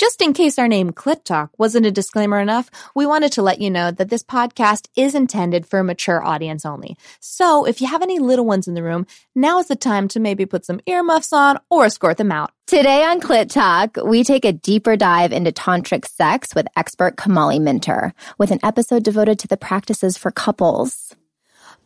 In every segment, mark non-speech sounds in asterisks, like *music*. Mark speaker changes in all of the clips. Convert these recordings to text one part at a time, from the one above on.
Speaker 1: Just in case our name Clit Talk wasn't a disclaimer enough, we wanted to let you know that this podcast is intended for a mature audience only. So if you have any little ones in the room, now is the time to maybe put some earmuffs on or escort them out.
Speaker 2: Today on Clit Talk, we take a deeper dive into tantric sex with expert Kamali Minter, with an episode devoted to the practices for couples.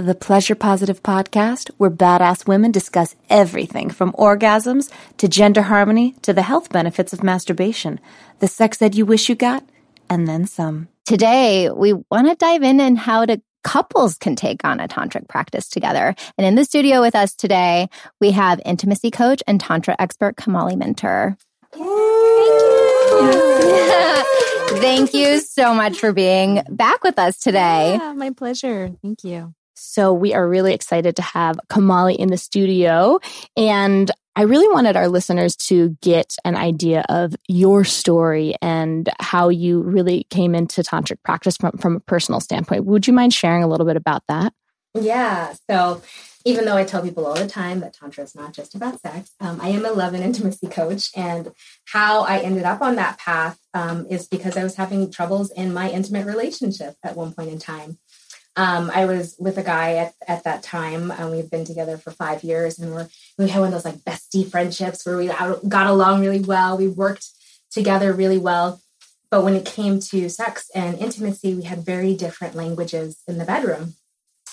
Speaker 1: the pleasure positive podcast where badass women discuss everything from orgasms to gender harmony to the health benefits of masturbation, the sex that you wish you got, and then some.
Speaker 2: Today, we want to dive in and how to couples can take on a tantric practice together. And in the studio with us today, we have intimacy coach and tantra expert Kamali Minter. Thank you *laughs* Thank you so much for being back with us today.
Speaker 3: Yeah, my pleasure. Thank you.
Speaker 1: So we are really excited to have Kamali in the studio. And I really wanted our listeners to get an idea of your story and how you really came into tantric practice from, from a personal standpoint. Would you mind sharing a little bit about that?
Speaker 3: Yeah. So even though I tell people all the time that Tantra is not just about sex, um, I am a love and intimacy coach. And how I ended up on that path um, is because I was having troubles in my intimate relationship at one point in time. Um, I was with a guy at, at that time, and we've been together for five years, and we're we had one of those like bestie friendships where we got along really well. We worked together really well, but when it came to sex and intimacy, we had very different languages in the bedroom.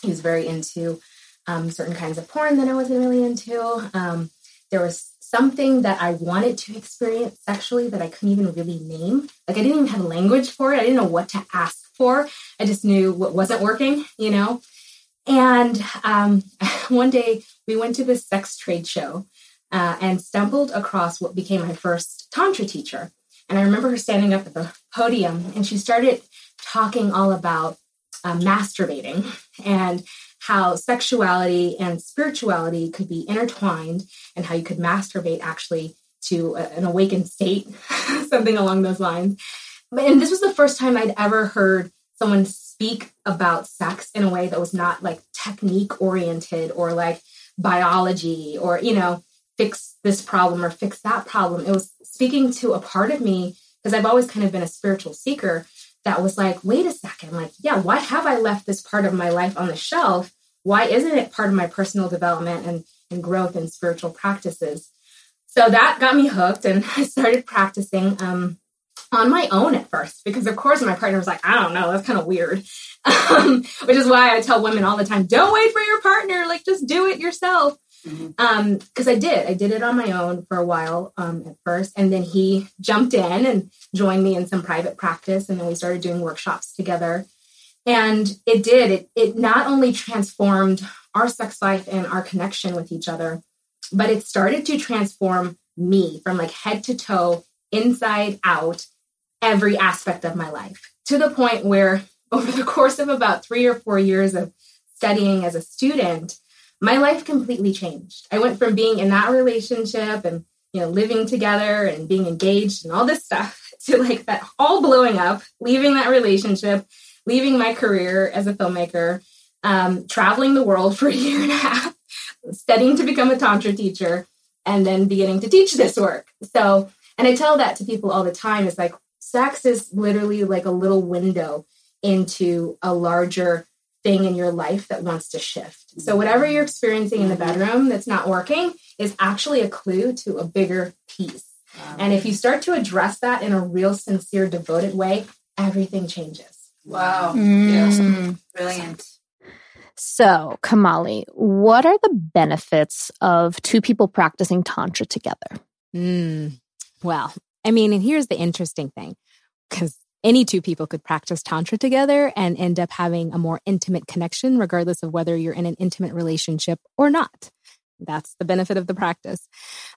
Speaker 3: He was very into um, certain kinds of porn that I wasn't really into. Um, there was something that I wanted to experience sexually that I couldn't even really name. Like I didn't even have language for it. I didn't know what to ask for. I just knew what wasn't working, you know. And um, *laughs* one day we went to this sex trade show uh, and stumbled across what became my first tantra teacher. And I remember her standing up at the podium and she started talking all about uh, masturbating *laughs* and how sexuality and spirituality could be intertwined and how you could masturbate actually to a, an awakened state, *laughs* something along those lines. And this was the first time I'd ever heard someone speak about sex in a way that was not like technique oriented or like biology or, you know, fix this problem or fix that problem. It was speaking to a part of me because I've always kind of been a spiritual seeker that was like, wait a second, like, yeah, why have I left this part of my life on the shelf? Why isn't it part of my personal development and, and growth and spiritual practices? So that got me hooked, and *laughs* I started practicing um, on my own at first because, of course, my partner was like, I don't know, that's kind of weird. *laughs* Um, which is why I tell women all the time, don't wait for your partner, like, just do it yourself. Because mm-hmm. um, I did. I did it on my own for a while um, at first. And then he jumped in and joined me in some private practice. And then we started doing workshops together. And it did. It, it not only transformed our sex life and our connection with each other, but it started to transform me from like head to toe, inside out, every aspect of my life to the point where over the course of about three or four years of studying as a student, my life completely changed. I went from being in that relationship and you know living together and being engaged and all this stuff *laughs* to like that all blowing up, leaving that relationship, leaving my career as a filmmaker, um, traveling the world *laughs* for a year and a half, studying to become a tantra teacher, and then beginning to teach this work. So, and I tell that to people all the time. It's like sex is literally like a little window into a larger thing in your life that wants to shift. So, whatever you're experiencing in the bedroom that's not working is actually a clue to a bigger piece. And if you start to address that in a real, sincere, devoted way, everything changes.
Speaker 4: Wow. Mm. Yes. Brilliant.
Speaker 1: So, Kamali, what are the benefits of two people practicing Tantra together?
Speaker 3: Mm. Well, I mean, and here's the interesting thing because any two people could practice Tantra together and end up having a more intimate connection, regardless of whether you're in an intimate relationship or not. That's the benefit of the practice.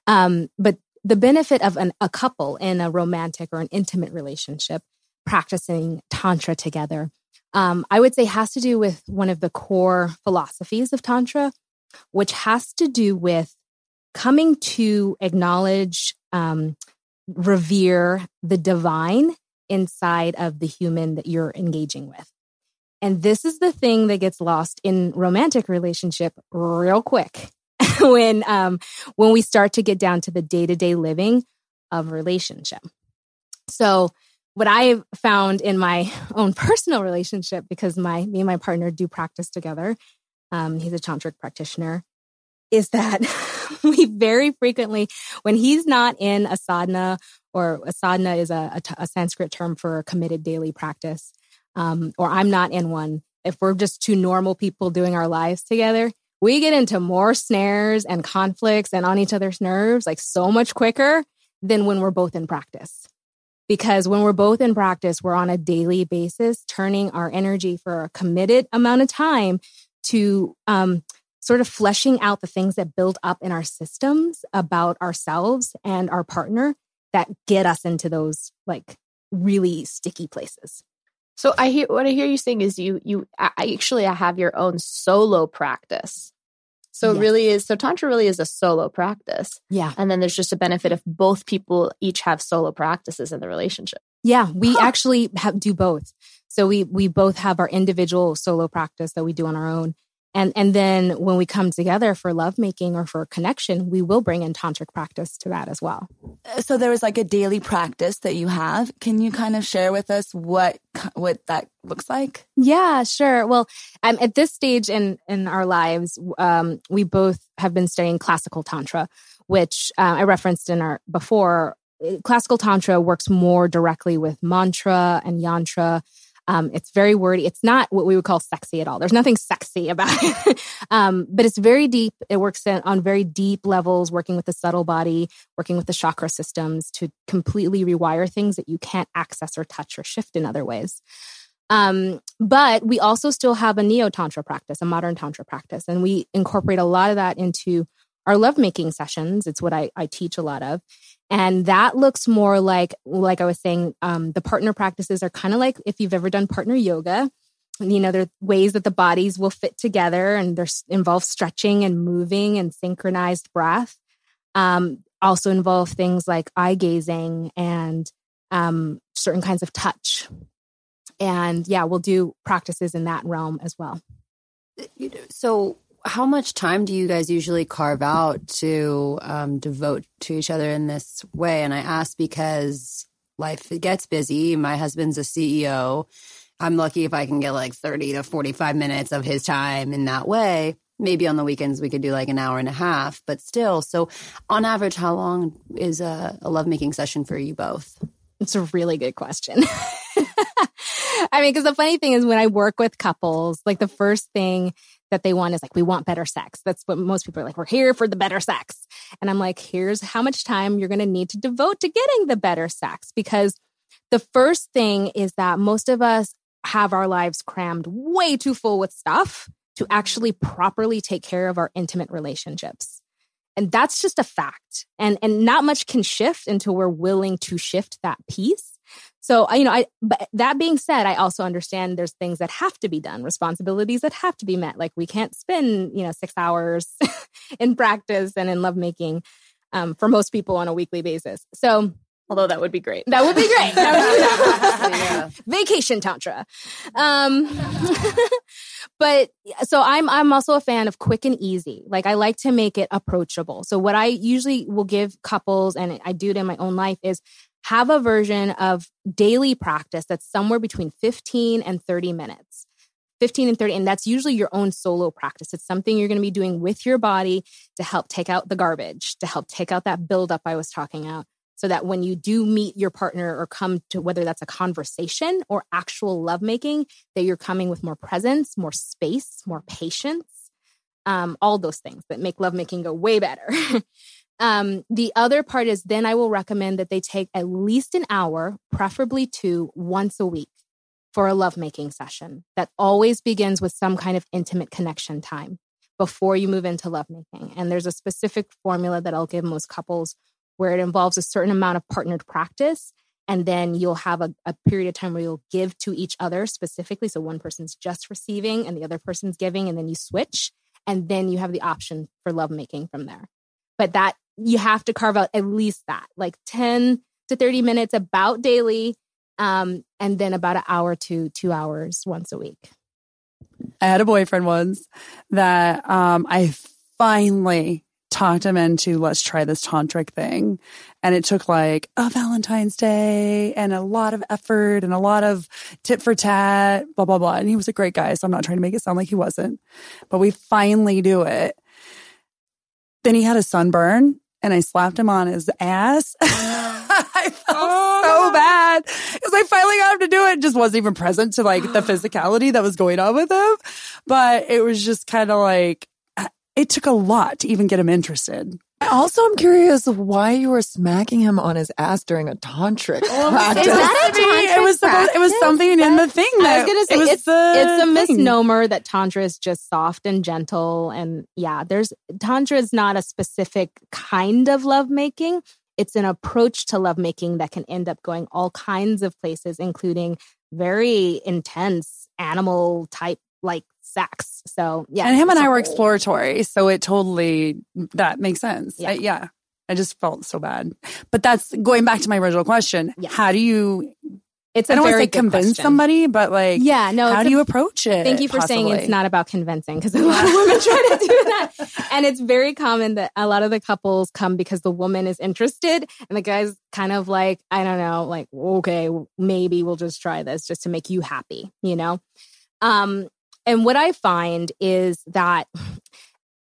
Speaker 3: Um, but the benefit of an, a couple in a romantic or an intimate relationship practicing Tantra together, um, I would say has to do with one of the core philosophies of Tantra, which has to do with coming to acknowledge, um, revere the divine inside of the human that you're engaging with. And this is the thing that gets lost in romantic relationship real quick *laughs* when um, when we start to get down to the day to day living of relationship. So what I've found in my *laughs* own personal relationship, because my me and my partner do practice together, um, he's a tantric practitioner, is that *laughs* we very frequently, when he's not in a sadhana, or a sadhana is a, a, a Sanskrit term for committed daily practice, um, or I'm not in one. If we're just two normal people doing our lives together, we get into more snares and conflicts and on each other's nerves like so much quicker than when we're both in practice. Because when we're both in practice, we're on a daily basis, turning our energy for a committed amount of time to um, sort of fleshing out the things that build up in our systems about ourselves and our partner that get us into those like really sticky places.
Speaker 1: So I hear what I hear you saying is you you I actually I have your own solo practice. So yes. it really is so tantra really is a solo practice.
Speaker 3: Yeah.
Speaker 1: And then there's just a benefit if both people each have solo practices in the relationship.
Speaker 3: Yeah, we huh. actually have, do both. So we we both have our individual solo practice that we do on our own and and then when we come together for lovemaking or for connection we will bring in tantric practice to that as well.
Speaker 4: Uh, so there is like a daily practice that you have. Can you kind of share with us what what that looks like?
Speaker 3: Yeah sure. Well um, at this stage in in our lives um, we both have been studying classical tantra which uh, i referenced in our before. Classical tantra works more directly with mantra and yantra um, it's very wordy. It's not what we would call sexy at all. There's nothing sexy about *laughs* it, um, but it's very deep. It works on very deep levels, working with the subtle body, working with the chakra systems to completely rewire things that you can't access or touch or shift in other ways. Um, but we also still have a neo tantra practice, a modern tantra practice, and we incorporate a lot of that into our lovemaking sessions. It's what I, I teach a lot of. And that looks more like, like I was saying, um, the partner practices are kind of like if you've ever done partner yoga. You know, there are ways that the bodies will fit together and there's involve stretching and moving and synchronized breath. Um, also involve things like eye gazing and um, certain kinds of touch. And yeah, we'll do practices in that realm as well.
Speaker 5: So, how much time do you guys usually carve out to um, devote to each other in this way? And I ask because life gets busy. My husband's a CEO. I'm lucky if I can get like 30 to 45 minutes of his time in that way. Maybe on the weekends we could do like an hour and a half, but still. So, on average, how long is a, a lovemaking session for you both?
Speaker 3: It's a really good question. *laughs* I mean, because the funny thing is, when I work with couples, like the first thing that they want is like, we want better sex. That's what most people are like, we're here for the better sex. And I'm like, here's how much time you're going to need to devote to getting the better sex. Because the first thing is that most of us have our lives crammed way too full with stuff to actually properly take care of our intimate relationships. And that's just a fact. And, and not much can shift until we're willing to shift that piece. So, you know, I, but that being said, I also understand there's things that have to be done, responsibilities that have to be met. Like we can't spend, you know, six hours *laughs* in practice and in lovemaking um, for most people on a weekly basis. So,
Speaker 1: although that would be great.
Speaker 3: That would be great. *laughs* yeah. Vacation tantra. Um, *laughs* but so I'm I'm also a fan of quick and easy. Like I like to make it approachable. So what I usually will give couples, and I do it in my own life, is have a version of daily practice that's somewhere between 15 and 30 minutes. 15 and 30 and that's usually your own solo practice it's something you're going to be doing with your body to help take out the garbage to help take out that buildup i was talking about so that when you do meet your partner or come to whether that's a conversation or actual lovemaking that you're coming with more presence more space more patience um, all those things that make lovemaking go way better *laughs* Um, the other part is then I will recommend that they take at least an hour, preferably two, once a week for a lovemaking session that always begins with some kind of intimate connection time before you move into lovemaking. And there's a specific formula that I'll give most couples where it involves a certain amount of partnered practice And then you'll have a, a period of time where you'll give to each other specifically. So one person's just receiving and the other person's giving, and then you switch. And then you have the option for lovemaking from there. But that you have to carve out at least that, like 10 to 30 minutes about daily, um, and then about an hour to two hours once a week.
Speaker 6: I had a boyfriend once that um, I finally talked him into let's try this tantric thing. And it took like a Valentine's Day and a lot of effort and a lot of tit for tat, blah, blah, blah. And he was a great guy. So I'm not trying to make it sound like he wasn't, but we finally do it. Then he had a sunburn and I slapped him on his ass. *laughs* Oh, I felt
Speaker 4: Oh,
Speaker 6: so bad because I finally got him to do it. it. Just wasn't even present to like the *gasps* physicality that was going on with him. But it was just kind of like, uh, it took a lot to even get him interested.
Speaker 7: Also, I'm curious why you were smacking him on his ass during a tantric practice.
Speaker 2: Is that a tantric
Speaker 6: it was supposed, it was
Speaker 2: practice?
Speaker 6: something in the thing
Speaker 3: I
Speaker 6: that
Speaker 3: was gonna say
Speaker 6: it was
Speaker 3: it's
Speaker 6: the
Speaker 3: it's a
Speaker 6: thing.
Speaker 3: misnomer that tantra is just soft and gentle, and yeah, there's tantra is not a specific kind of lovemaking. It's an approach to lovemaking that can end up going all kinds of places, including very intense animal type like sex. So yeah,
Speaker 6: and him and I were exploratory, so it totally that makes sense.
Speaker 3: Yeah.
Speaker 6: I- yeah. I just felt so bad, but that's going back to my original question.
Speaker 3: Yeah.
Speaker 6: How do you?
Speaker 3: It's
Speaker 6: I
Speaker 3: a
Speaker 6: don't want to
Speaker 3: very
Speaker 6: say convince
Speaker 3: question.
Speaker 6: somebody, but like,
Speaker 3: Yeah, no.
Speaker 6: how do
Speaker 3: a-
Speaker 6: you approach it?
Speaker 3: Thank you for saying it's not about convincing because a lot of women *laughs* try to do that. And it's very common that a lot of the couples come because the woman is interested and the guy's kind of like, I don't know, like, okay, maybe we'll just try this just to make you happy, you know? Um, and what I find is that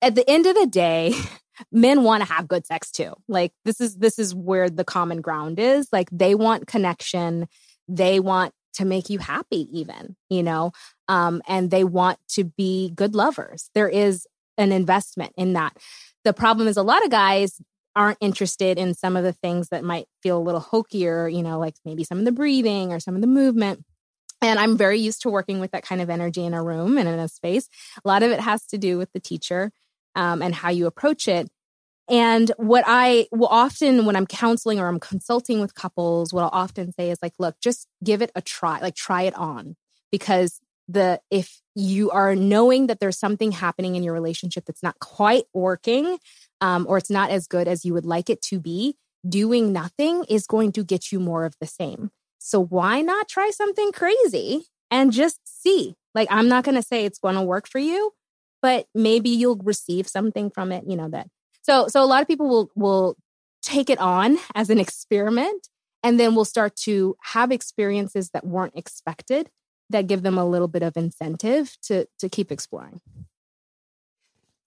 Speaker 3: at the end of the day, *laughs* men want to have good sex too. Like this is this is where the common ground is. Like they want connection. They want to make you happy even, you know? Um and they want to be good lovers. There is an investment in that. The problem is a lot of guys aren't interested in some of the things that might feel a little hokier, you know, like maybe some of the breathing or some of the movement. And I'm very used to working with that kind of energy in a room and in a space. A lot of it has to do with the teacher um, and how you approach it. And what I will often, when I'm counseling or I'm consulting with couples, what I'll often say is like, look, just give it a try, like try it on. Because the, if you are knowing that there's something happening in your relationship that's not quite working, um, or it's not as good as you would like it to be, doing nothing is going to get you more of the same. So why not try something crazy and just see? Like, I'm not going to say it's going to work for you, but maybe you'll receive something from it, you know, that. So, so a lot of people will, will take it on as an experiment and then we'll start to have experiences that weren't expected that give them a little bit of incentive to, to keep exploring.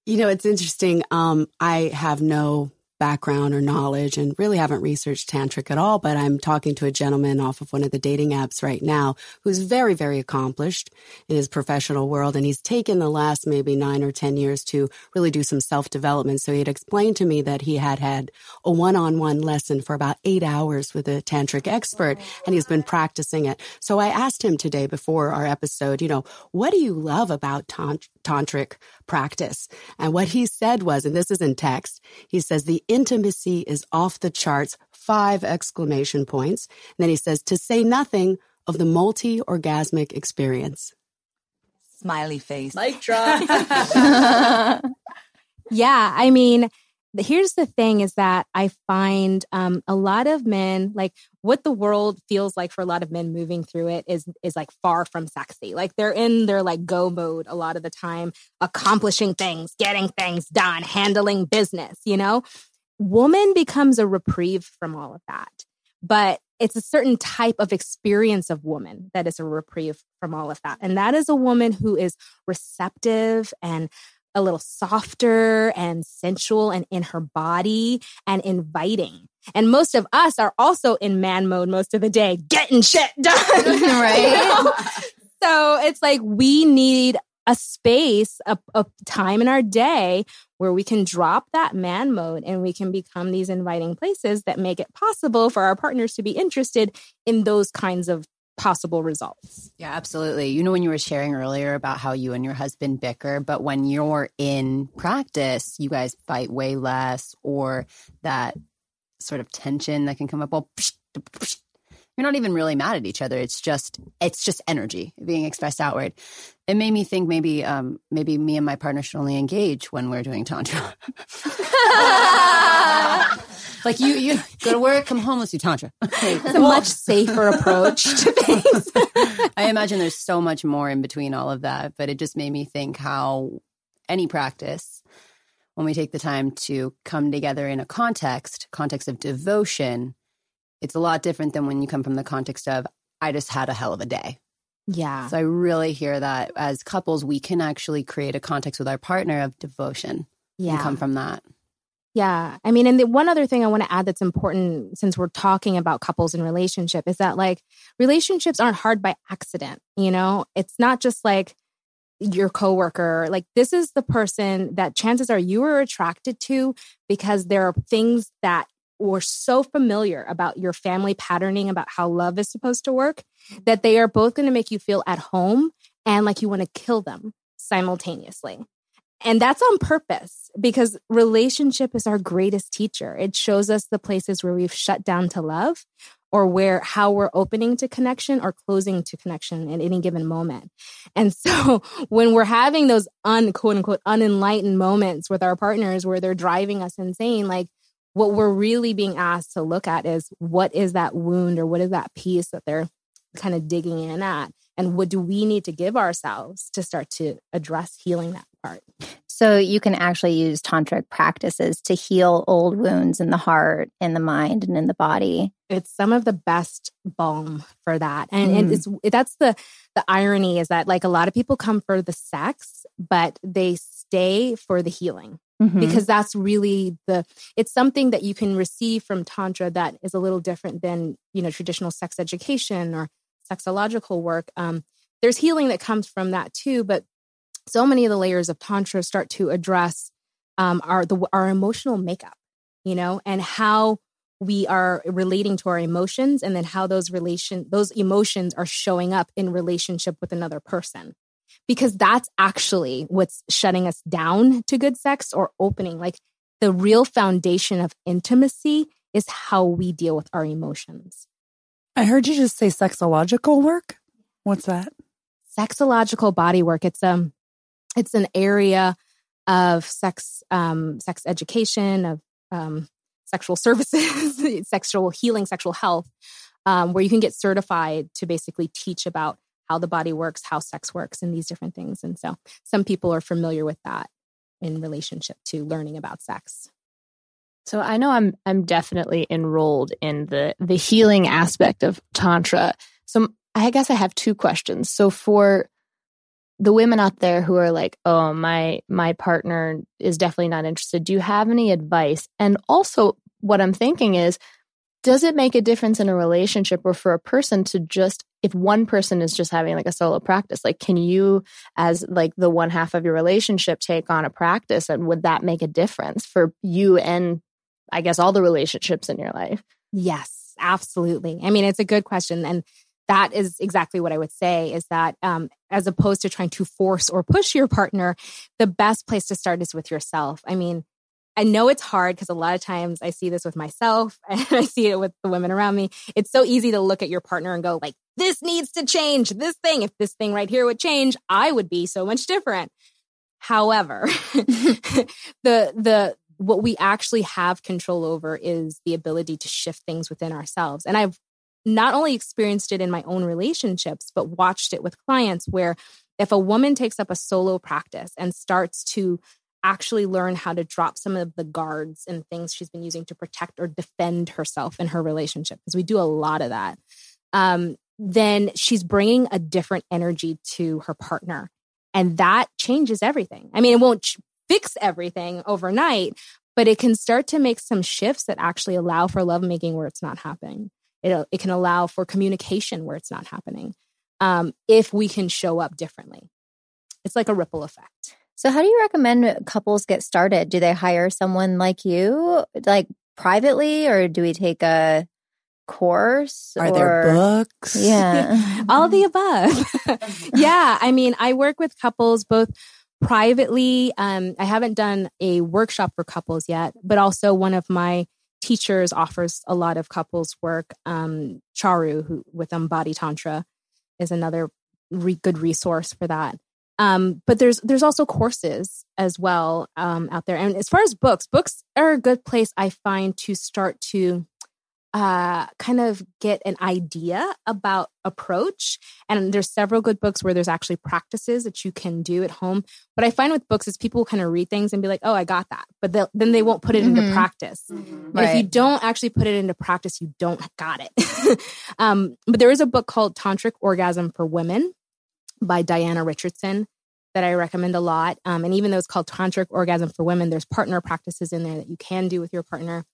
Speaker 8: You know, it's interesting. Um, I have no background or knowledge and really haven't researched tantric at all, but I'm talking to a gentleman off of one of the dating apps right now who's very, very accomplished in his professional world. And he's taken the last maybe nine or 10 years to really do some self development. So he had explained to me that he had had a one on one lesson for about eight hours with a tantric expert and he's been practicing it. So I asked him today before our episode, you know, what do you love about tant- tantric practice? And what he said was, and this is in text, he says, the intimacy is off the charts, five exclamation points. And then he says, to say nothing of the multi orgasmic experience.
Speaker 9: Smiley face.
Speaker 4: Mic drop. *laughs*
Speaker 3: Yeah, I mean, here's the thing is that I find um, a lot of men like what the world feels like for a lot of men moving through it is is like far from sexy. Like they're in their like go mode a lot of the time, accomplishing things, getting things done, handling business, you know? Woman becomes a reprieve from all of that. But it's a certain type of experience of woman that is a reprieve from all of that. And that is a woman who is receptive and a little softer and sensual and in her body and inviting. And most of us are also in man mode most of the day, getting shit done. *laughs*
Speaker 2: Right.
Speaker 3: You *laughs* know? So it's like we need a space, a, a time in our day where we can drop that man mode and we can become these inviting places that make it possible for our partners to be interested in those kinds of possible results.
Speaker 5: Yeah, absolutely. You know, when you were sharing earlier about how you and your husband bicker, but when you're in practice, you guys fight way less, or that sort of tension that can come up. Well, psh, psh, you're not even really mad at each other. It's just it's just energy being expressed outward. It made me think maybe um maybe me and my partner should only engage when we're doing tantra. *laughs* like you you go to work, come home, let's do tantra.
Speaker 3: It's a *laughs* much safer approach to *laughs* things.
Speaker 5: I imagine there's so much more in between all of that, but it just made me think how any practice when we take the time to come together in a context, context of devotion, it's a lot different than when you come from the context of I just had a hell of a day.
Speaker 3: Yeah.
Speaker 5: So I really hear that as couples, we can actually create a context with our partner of devotion
Speaker 3: Yeah.
Speaker 5: and come from that.
Speaker 3: Yeah. I mean, and the one other thing I want to add that's important since we're talking about couples and relationship is that like relationships aren't hard by accident, you know? It's not just like your coworker. Like this is the person that chances are you were attracted to because there are things that were so familiar about your family patterning about how love is supposed to work that they are both going to make you feel at home and like you want to kill them simultaneously. And that's on purpose because relationship is our greatest teacher. It shows us the places where we've shut down to love or where how we're opening to connection or closing to connection at any given moment. And so *laughs* when we're having those un quote unquote unenlightened moments with our partners where they're driving us insane, like what we're really being asked to look at is what is that wound or what is that piece that they're kind of digging in at? And what do we need to give ourselves to start to address healing that part?
Speaker 2: So you can actually use tantric practices to heal old wounds in the heart, in the mind, and in the body.
Speaker 3: It's some of the best balm for that. And, and
Speaker 2: Mm.
Speaker 3: it's that's the the irony is that like a lot of people come for the sex, but they stay for the healing.
Speaker 2: Mhm.
Speaker 3: Because that's really the it's something that you can receive from tantra that is a little different than, you know, traditional sex education or sexological work. Um, there's healing that comes from that too, but so many of the layers of tantra start to address um, our the our emotional makeup, you know, and how we are relating to our emotions, and then how those relation those emotions are showing up in relationship with another person, because that's actually what's shutting us down to good sex or opening. Like the real foundation of intimacy is how we deal with our emotions.
Speaker 6: I heard you just say sexological work. What's that?
Speaker 3: sexological body work it's um it's an area of sex um sex education of um sexual services *laughs* sexual healing sexual health um, where you can get certified to basically teach about how the body works how sex works and these different things and so some people are familiar with that in relationship to learning about sex
Speaker 1: So I know I'm I'm definitely enrolled in the the healing aspect of tantra. So I guess I have two questions. So for the women out there who are like, "Oh, my my partner is definitely not interested." Do you have any advice? And also what I'm thinking is does it make a difference in a relationship or for a person to just if one person is just having like a solo practice like can you as like the one half of your relationship take on a practice and would that make a difference for you and I guess all the relationships in your life.
Speaker 3: Yes, absolutely. I mean, it's a good question. And that is exactly what I would say is that um, as opposed to trying to force or push your partner, the best place to start is with yourself. I mean, I know it's hard because a lot of times I see this with myself *laughs* and I see it with the women around me. It's so easy to look at your partner and go like, this needs to change this thing. If this thing right here would change, I would be so much different. However, *laughs* *laughs* the, the, what we actually have control over is the ability to shift things within ourselves. And I've not only experienced it in my own relationships, but watched it with clients where if a woman takes up a solo practice and starts to actually learn how to drop some of the guards and things she's been using to protect or defend herself in her relationship, because we do a lot of that, um, then she's bringing a different energy to her partner. And that changes everything. I mean, it won't fix everything overnight, but it can start to make some shifts that actually allow for lovemaking where it's not happening. It, it can allow for communication where it's not happening um, if we can show up differently. It's like a ripple effect.
Speaker 2: So, how do you recommend couples get started? Do they hire someone like you, like privately, or do we take a course?
Speaker 7: Are
Speaker 2: or,
Speaker 7: there books?
Speaker 2: Yeah. *laughs*
Speaker 3: All the above. *laughs* yeah. I mean, I work with couples both privately. Um, I haven't done a workshop for couples yet, but also one of my teachers, offers a lot of couples work. Um, Charu, who with Embody Tantra, is another re- good resource for that. Um, but there's there's also courses as well um, out there. And as far as books, books are a good place I find to start to uh, kind of get an idea about approach. And there's several good books where there's actually practices that you can do at home. What I find with books is people kind of read things and be like, "Oh, I got that," but then they won't put it mm-hmm. into practice. Mm-hmm. Right. if you don't actually put it into practice, you don't got it. *laughs* um, but there is a book called Tantric Orgasm for Women by Diana Richardson that I recommend a lot. Um, and even though it's called Tantric Orgasm for Women, there's partner practices in there that you can do with your partner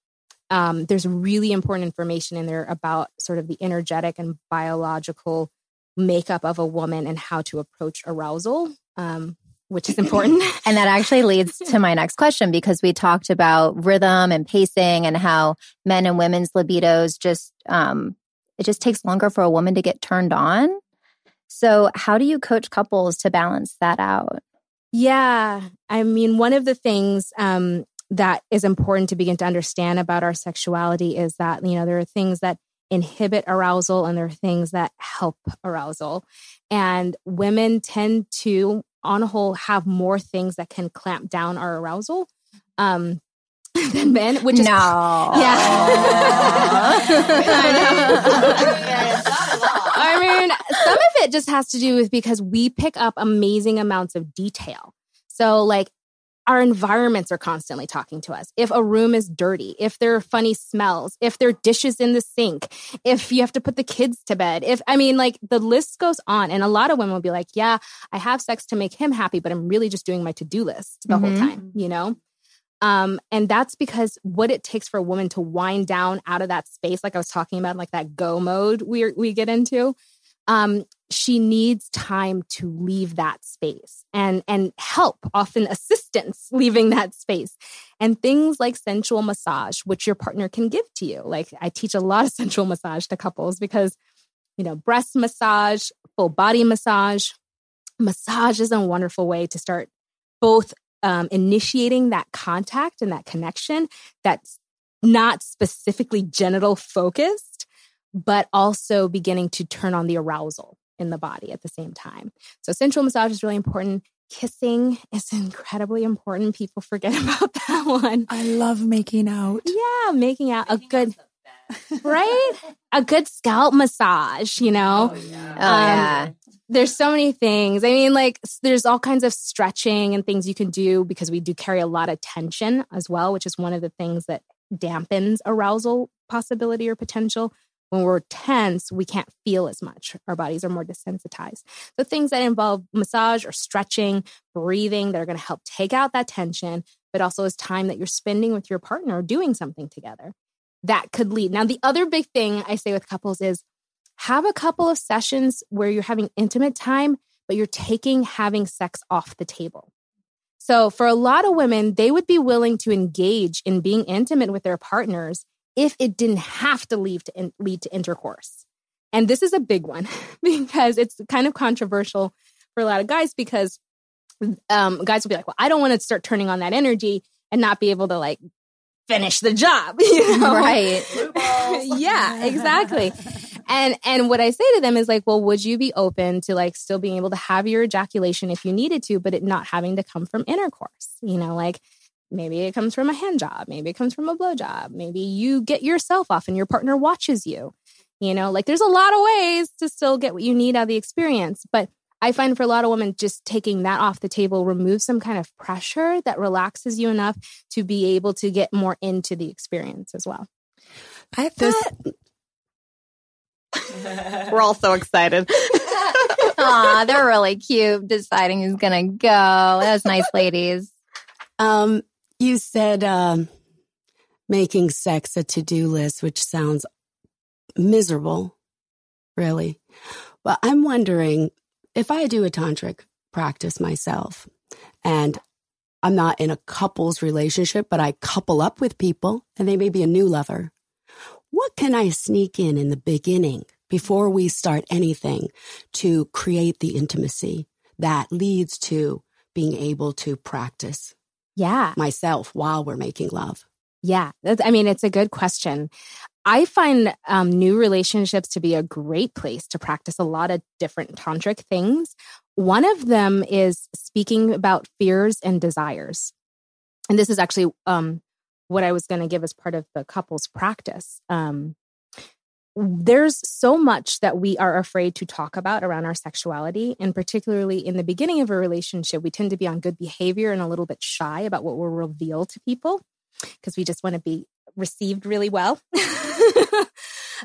Speaker 3: um, there's really important information in there about sort of the energetic and biological makeup of a woman and how to approach arousal. Um, which is important. *laughs*
Speaker 2: and that actually leads to my next question because we talked about rhythm and pacing and how men and women's libidos just um, it just takes longer for a woman to get turned on. So, how do you coach couples to balance that out?
Speaker 3: Yeah, I mean, one of the things um, that is important to begin to understand about our sexuality is that, you know, there are things that inhibit arousal and there are things that help arousal. And women tend to, on a whole, have more things that can clamp down our arousal. Um, *laughs* than men, which is
Speaker 2: no, *laughs*
Speaker 3: yeah. *laughs* I mean, some of it just has to do with because we pick up amazing amounts of detail. So, like our environments are constantly talking to us. If a room is dirty, if there are funny smells, if there are dishes in the sink, if you have to put the kids to bed, if I mean, like the list goes on. And a lot of women will be like, yeah, I have sex to make him happy, but I'm really just doing my to do list the mm-hmm. whole time, you know? Um, and that's because what it takes for a woman to wind down out of that space, like I was talking about, like that go mode we we get into, um, she needs time to leave that space and and help often assistance *laughs* leaving that space. And things like sensual massage which your partner can give to you. Like i teach a lot of *laughs* sensual massage to couples because you know breast massage full body massage massage is a wonderful way to start both um, initiating that contact and that connection that's not specifically genital focused but also beginning to turn on the arousal in the body at the same time. So sensual massage is really important. Kissing is *laughs* incredibly important. People forget *laughs* about that one.
Speaker 6: I love making out.
Speaker 3: Yeah, making out making a good right? A good scalp massage, you know?
Speaker 2: Oh, yeah. Um, oh, yeah.
Speaker 3: There's so many things. I mean, like, there's all kinds of stretching and things you can do because we do carry a lot of tension as well, which is one of the things that dampens arousal possibility or potential. When we're tense, we can't feel as much. Our bodies are more desensitized. The things that involve massage or stretching, breathing that are going to help take out that tension, but also is time that you're spending with your partner doing something together. That could lead. Now, the other big thing I say with couples is have a couple of sessions where you're having intimate time, but you're taking having sex off the table. So, for a lot of women, they would be willing to engage in being intimate with their partners if it didn't have to lead to, in, lead to intercourse. And this is a big one *laughs* because it's kind of controversial for a lot of guys because um, guys will be like, well, I don't want to start turning on that energy and not be able to like finish the job. *laughs* You know?
Speaker 2: Right. *laughs*
Speaker 3: yeah, exactly. And and what I say to them is like, well, would you be open to like still being able to have your ejaculation if you needed to, but it not having to come from intercourse? You know, like Maybe it comes from a hand job. Maybe it comes from a blow job. Maybe you get yourself off and your partner watches you. You know, like there's a lot of ways to still get what you need out of the experience. But I find for a lot of women, just taking that off the table removes some kind of pressure that relaxes you enough to be able to get more into the experience as well.
Speaker 8: I thought. *laughs*
Speaker 2: We're all so excited. *laughs* Aw, they're really cute, deciding who's gonna go. Those nice ladies.
Speaker 8: Um, you said um, making sex a to do list, which sounds miserable, really. Well, I'm wondering if I do a tantric practice myself and I'm not in a couple's relationship, but I couple up with people and they may be a new lover. What can I sneak in in the beginning before we start anything to create the intimacy that leads to being able to practice
Speaker 3: yeah
Speaker 8: myself while we're making love
Speaker 3: Yeah, I mean, it's a good question. I find um, new relationships to be a great place to practice a lot of different tantric things. One of them is speaking about fears and desires. And this is actually um, what I was going to give as part of the couples practice. Um, there's so much that we are afraid to talk about around our sexuality. And particularly in the beginning of a relationship, we tend to be on good behavior and a little bit shy about what we'll reveal to people because we just want to be received really well. *laughs*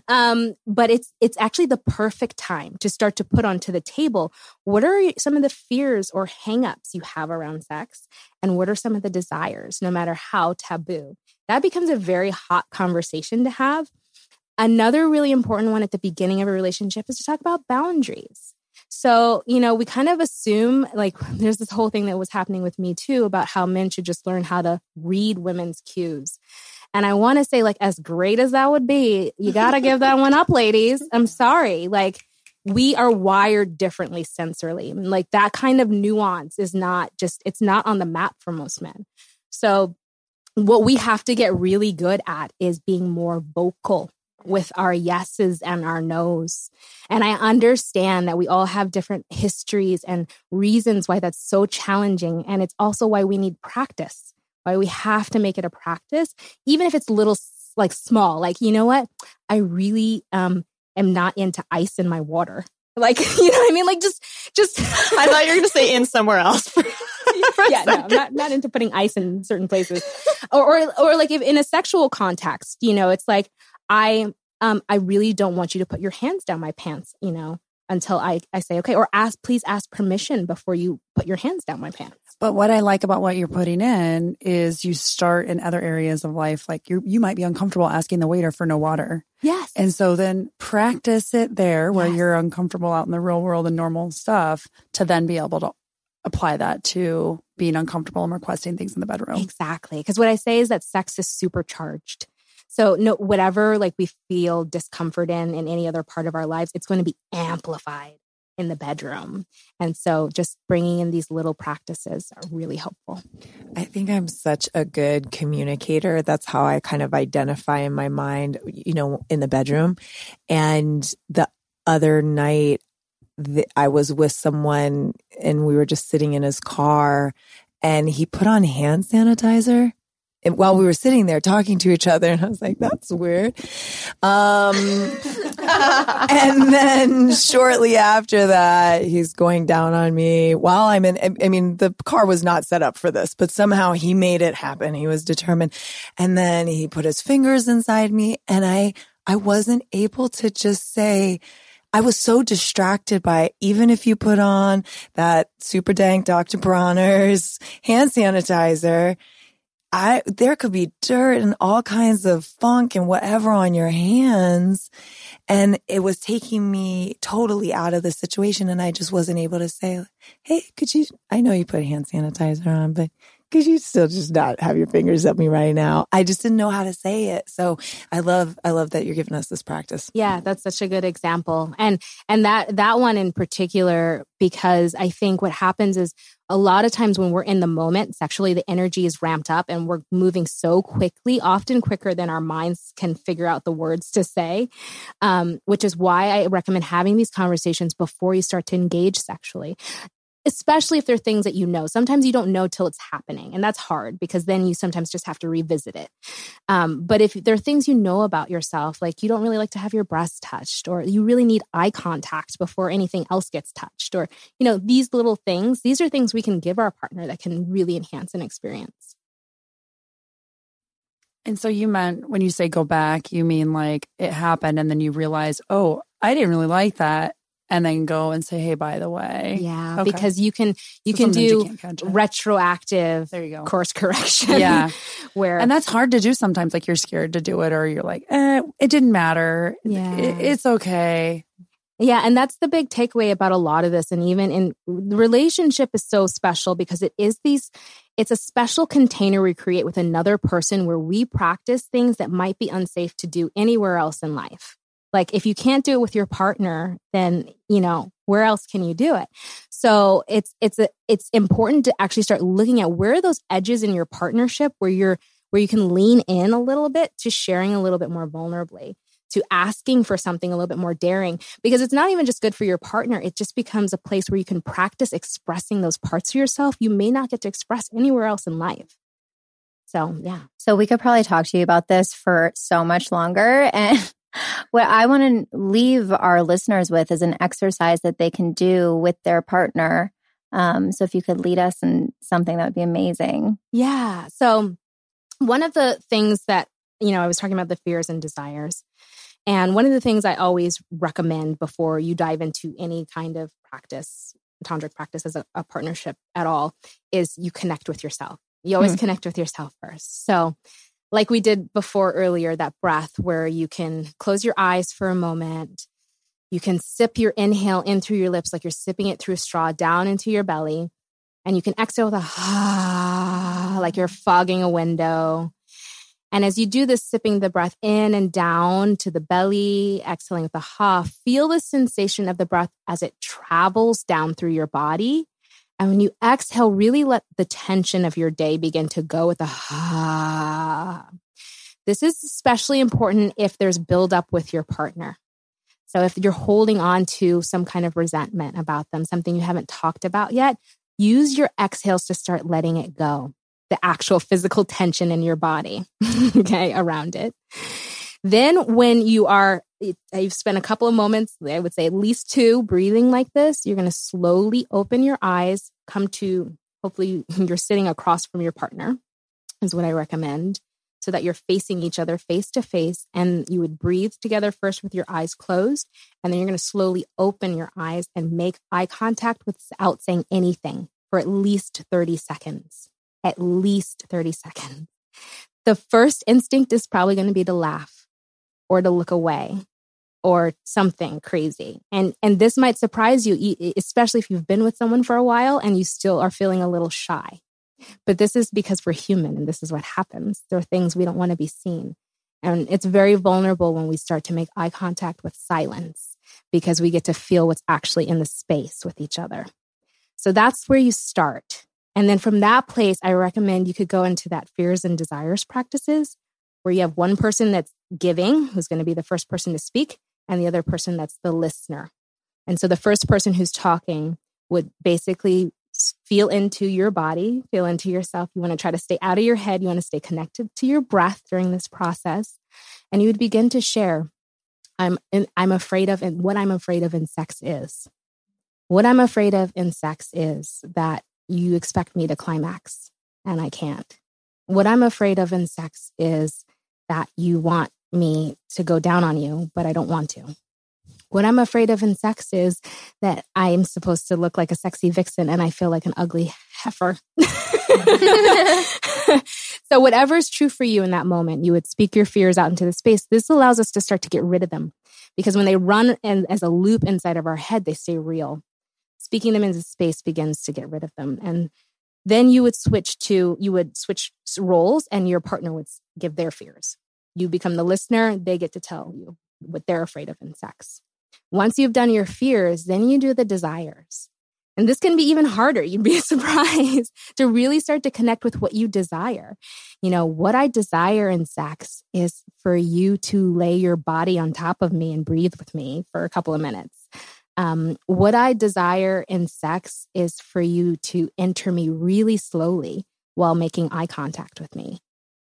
Speaker 3: um, but it's it's actually the perfect time to start to put onto the table what are some of the fears or hangups you have around sex, and what are some of the desires, no matter how taboo. That becomes a very hot conversation to have. Another really important one at the beginning of a relationship is to talk about boundaries. So, you know, we kind of assume like *laughs* there's this whole thing that was happening with me too about how men should just learn how to read women's cues. And I want to say, like, as great as that would be, you got to give that one up, ladies. I'm sorry. Like, we are wired differently sensorily. Like, that kind of nuance is not just, it's not on the map for most men. So, what we have to get really good at is being more vocal with our yeses and our nos. And I understand that we all have different histories and reasons why that's so challenging. And it's also why we need practice, why we have to make it a practice, even if it's little, like small. Like, you know what? I really um, am not into ice in my water. Like, *laughs* you know what I mean? Like, just, just.
Speaker 10: I thought you were going to say in somewhere else. For, *laughs*
Speaker 3: for yeah, no, I'm not, not into putting ice in certain places. or, or, or like if in a sexual context, you know, it's like, I um, I really don't want you to put your hands down my pants, you know, until I, I say, okay, or ask, please ask permission before you put your hands down my pants.
Speaker 6: But what I like about what you're putting in is you start in other areas of life. Like you you might be uncomfortable asking the waiter for no water.
Speaker 3: Yes.
Speaker 6: And so then practice it there where yes. you're uncomfortable out in the real world and normal stuff to then be able to apply that to being uncomfortable and requesting things in the bedroom.
Speaker 3: Exactly. Because what I say is that sex is supercharged. So no, whatever like we feel discomfort in in any other part of our lives, it's going to be amplified in the bedroom. And so just bringing in these little practices are really helpful.
Speaker 7: I think I'm such a good communicator. That's how I kind of identify in my mind, you know, in the bedroom. And the other night, I was with someone and we were just sitting in his car and he put on hand sanitizer while we were sitting there talking to each other and I was like, that's weird. Um, and then shortly after that, he's going down on me while I'm in, I mean, the car was not set up for this, but somehow he made it happen. He was determined. And then he put his fingers inside me and I, I wasn't able to just say, I was so distracted by even if you put on that super dank Dr. Bronner's hand sanitizer, I, there could be dirt and all kinds of funk and whatever on your hands. And it was taking me totally out of the situation. And I just wasn't able to say, Hey, could you, I know you put hand sanitizer on, but could you still just not have your fingers up me right now? I just didn't know how to say it. So I love, I love that you're giving us this practice.
Speaker 3: Yeah, that's such a good example. And, and that, that one in particular, because I think what happens is a lot of times when we're in the moment sexually, the energy is ramped up and we're moving so quickly, often quicker than our minds can figure out the words to say, um, which is why I recommend having these conversations before you start to engage sexually especially if they're things that you know. Sometimes you don't know till it's happening, and that's hard because then you sometimes just have to revisit it. Um, but if there are things you know about yourself, like you don't really like to have your breasts touched, or you really need eye contact before anything else gets touched, or you know these little things, these are things we can give our partner that can really enhance an experience.
Speaker 6: And so you meant when you say go back, you mean like it happened and then you realize, oh, I didn't really like that and then go and say, "Hey, by the way."
Speaker 3: Yeah, okay. because you can you so can do you retroactive
Speaker 6: there you go.
Speaker 3: course *laughs* correction.
Speaker 6: Yeah,
Speaker 3: where
Speaker 6: and that's hard to do sometimes. Like you're scared to do it, or you're like, "Eh, it didn't matter.
Speaker 3: Yeah,
Speaker 6: it, it's okay."
Speaker 3: Yeah, and that's the big takeaway about a lot of this. And even in the relationship is so special because it is these, it's a special container we create with another person where we practice things that might be unsafe to do anywhere else in life. Like if you can't do it with your partner, then, you know, where else can you do it? So it's, it's, a, it's important to actually start looking at where are those edges in your partnership where you're, where you can lean in a little bit to sharing a little bit more vulnerably to asking for something a little bit more daring because it's not even just good for your partner. It just becomes a place where you can practice expressing those parts of yourself you may not get to express anywhere else in life. So, yeah.
Speaker 2: So, we could probably talk to you about this for so much longer. *laughs* And what I want to leave our listeners with is an exercise that they can do with their partner. Um, so, if you could lead us in something, that would be amazing.
Speaker 3: Yeah. So, one of the things that, you know, I was talking about the fears and desires. And one of the things I always recommend before you dive into any kind of practice, tantric practice as a, a partnership at all, is you connect with yourself. You always mm. connect with yourself first. So, like we did before earlier, that breath where you can close your eyes for a moment. You can sip your inhale in through your lips like you're sipping it through a straw down into your belly. And you can exhale with a ah, like you're fogging a window. And as you do this, sipping the breath in and down to the belly, exhaling with a ha, feel the sensation of the breath as it travels down through your body. And when you exhale, really let the tension of your day begin to go with a ha. This is especially important if there's buildup with your partner. So if you're holding on to some kind of resentment about them, something you haven't talked about yet, use your exhales to start letting it go the actual physical tension in your body, *laughs* okay, around it. Then, when you are, you've spent a couple of moments, I would say at least two, breathing like this, you're going to slowly open your eyes, come to hopefully *laughs* you're sitting across from your partner, is what I recommend, so that you're facing each other face to face. And you would breathe together first with your eyes closed. And then you're going to slowly open your eyes and make eye contact without saying anything for at least 30 seconds at least 30 seconds. The first instinct is probably going to be to laugh or to look away or something crazy. And and this might surprise you especially if you've been with someone for a while and you still are feeling a little shy. But this is because we're human and this is what happens. There are things we don't want to be seen. And it's very vulnerable when we start to make eye contact with silence because we get to feel what's actually in the space with each other. So that's where you start. And then from that place, I recommend you could go into that fears and desires practices where you have one person that's giving, who's going to be the first person to speak, and the other person that's the listener. And so the first person who's talking would basically feel into your body, feel into yourself. You want to try to stay out of your head. You want to stay connected to your breath during this process. And you would begin to share, I'm, I'm afraid of, and what I'm afraid of in sex is. What I'm afraid of in sex is that you expect me to climax and I can't. What I'm afraid of in sex is that you want me to go down on you, but I don't want to. What I'm afraid of in sex is that I'm supposed to look like a sexy vixen and I feel like an ugly heifer. *laughs* so, whatever is true for you in that moment, you would speak your fears out into the space. This allows us to start to get rid of them because when they run in, as a loop inside of our head, they stay real speaking them into space begins to get rid of them. And then you would switch to, you would switch roles and your partner would give their fears. You become the listener, they get to tell you what they're afraid of in sex. Once you've done your fears, then you do the desires. And this can be even harder. You'd be *laughs* surprised to really start to connect with what you desire. You know, what I desire in sex is for you to lay your body on top of me and breathe with me for a couple of minutes. Um, what I desire in sex is for you to enter me really slowly while making eye contact with me.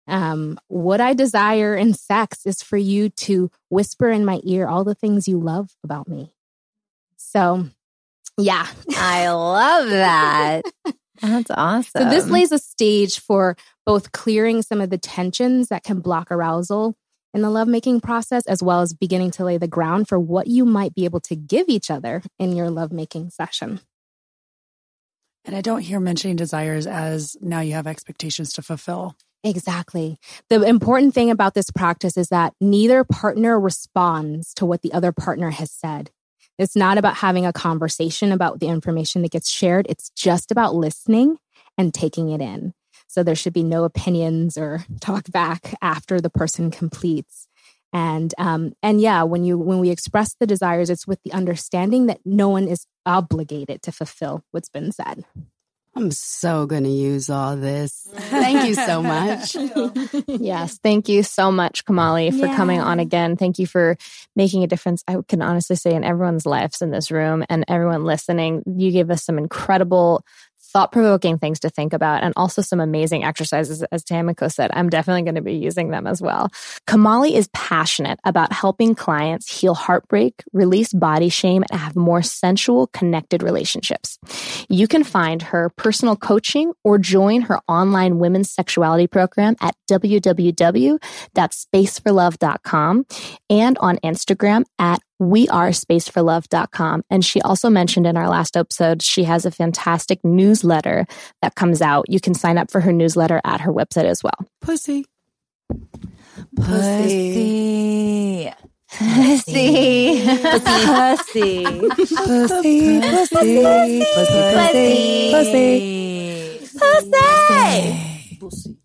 Speaker 3: Um, what I desire in sex is for you to whisper in my ear all the things you love about me. So, yeah.
Speaker 2: I love that. *laughs* That's awesome.
Speaker 3: So, this lays a stage for both clearing some of the tensions that can block arousal in the lovemaking process, as well as beginning to lay the ground for what you might be able to give each other in your lovemaking session.
Speaker 6: And I don't hear mentioning desires as now you have expectations to fulfill.
Speaker 3: Exactly. The important thing about this practice is that neither partner responds to what the other partner has said. It's not about having a conversation about the information that gets shared. It's just about listening and taking it in. So there should be no opinions or talk back after the person completes. And um, and yeah, when you when we express the desires, it's with the understanding that no one is obligated to fulfill what's been said.
Speaker 8: I'm so going to use all this. Thank you so much. *laughs*
Speaker 1: yes. Thank you so much, Kamali, for
Speaker 11: Yeah.
Speaker 1: coming on again. Thank you for making a difference. I can honestly say in everyone's lives in this room and everyone listening, you gave us some incredible thought provoking things to think about and also some amazing exercises. As Tamiko said, I'm definitely going to be using them as well. Kamali is passionate about helping clients heal heartbreak, release body shame, and have more sensual, connected relationships. You can find her personal coaching or join her online women's sexuality program at www.spaceforlove.com and on Instagram at wearespaceforlove.com. And she also mentioned in our last episode, she has a fantastic newsletter that comes out. You can sign up for her newsletter at her website as well.
Speaker 8: Pussy.
Speaker 4: Pussy.
Speaker 2: See,
Speaker 4: Pussy. Pussy. Pussy. Pussy. Pussy. Pussy. Pussy.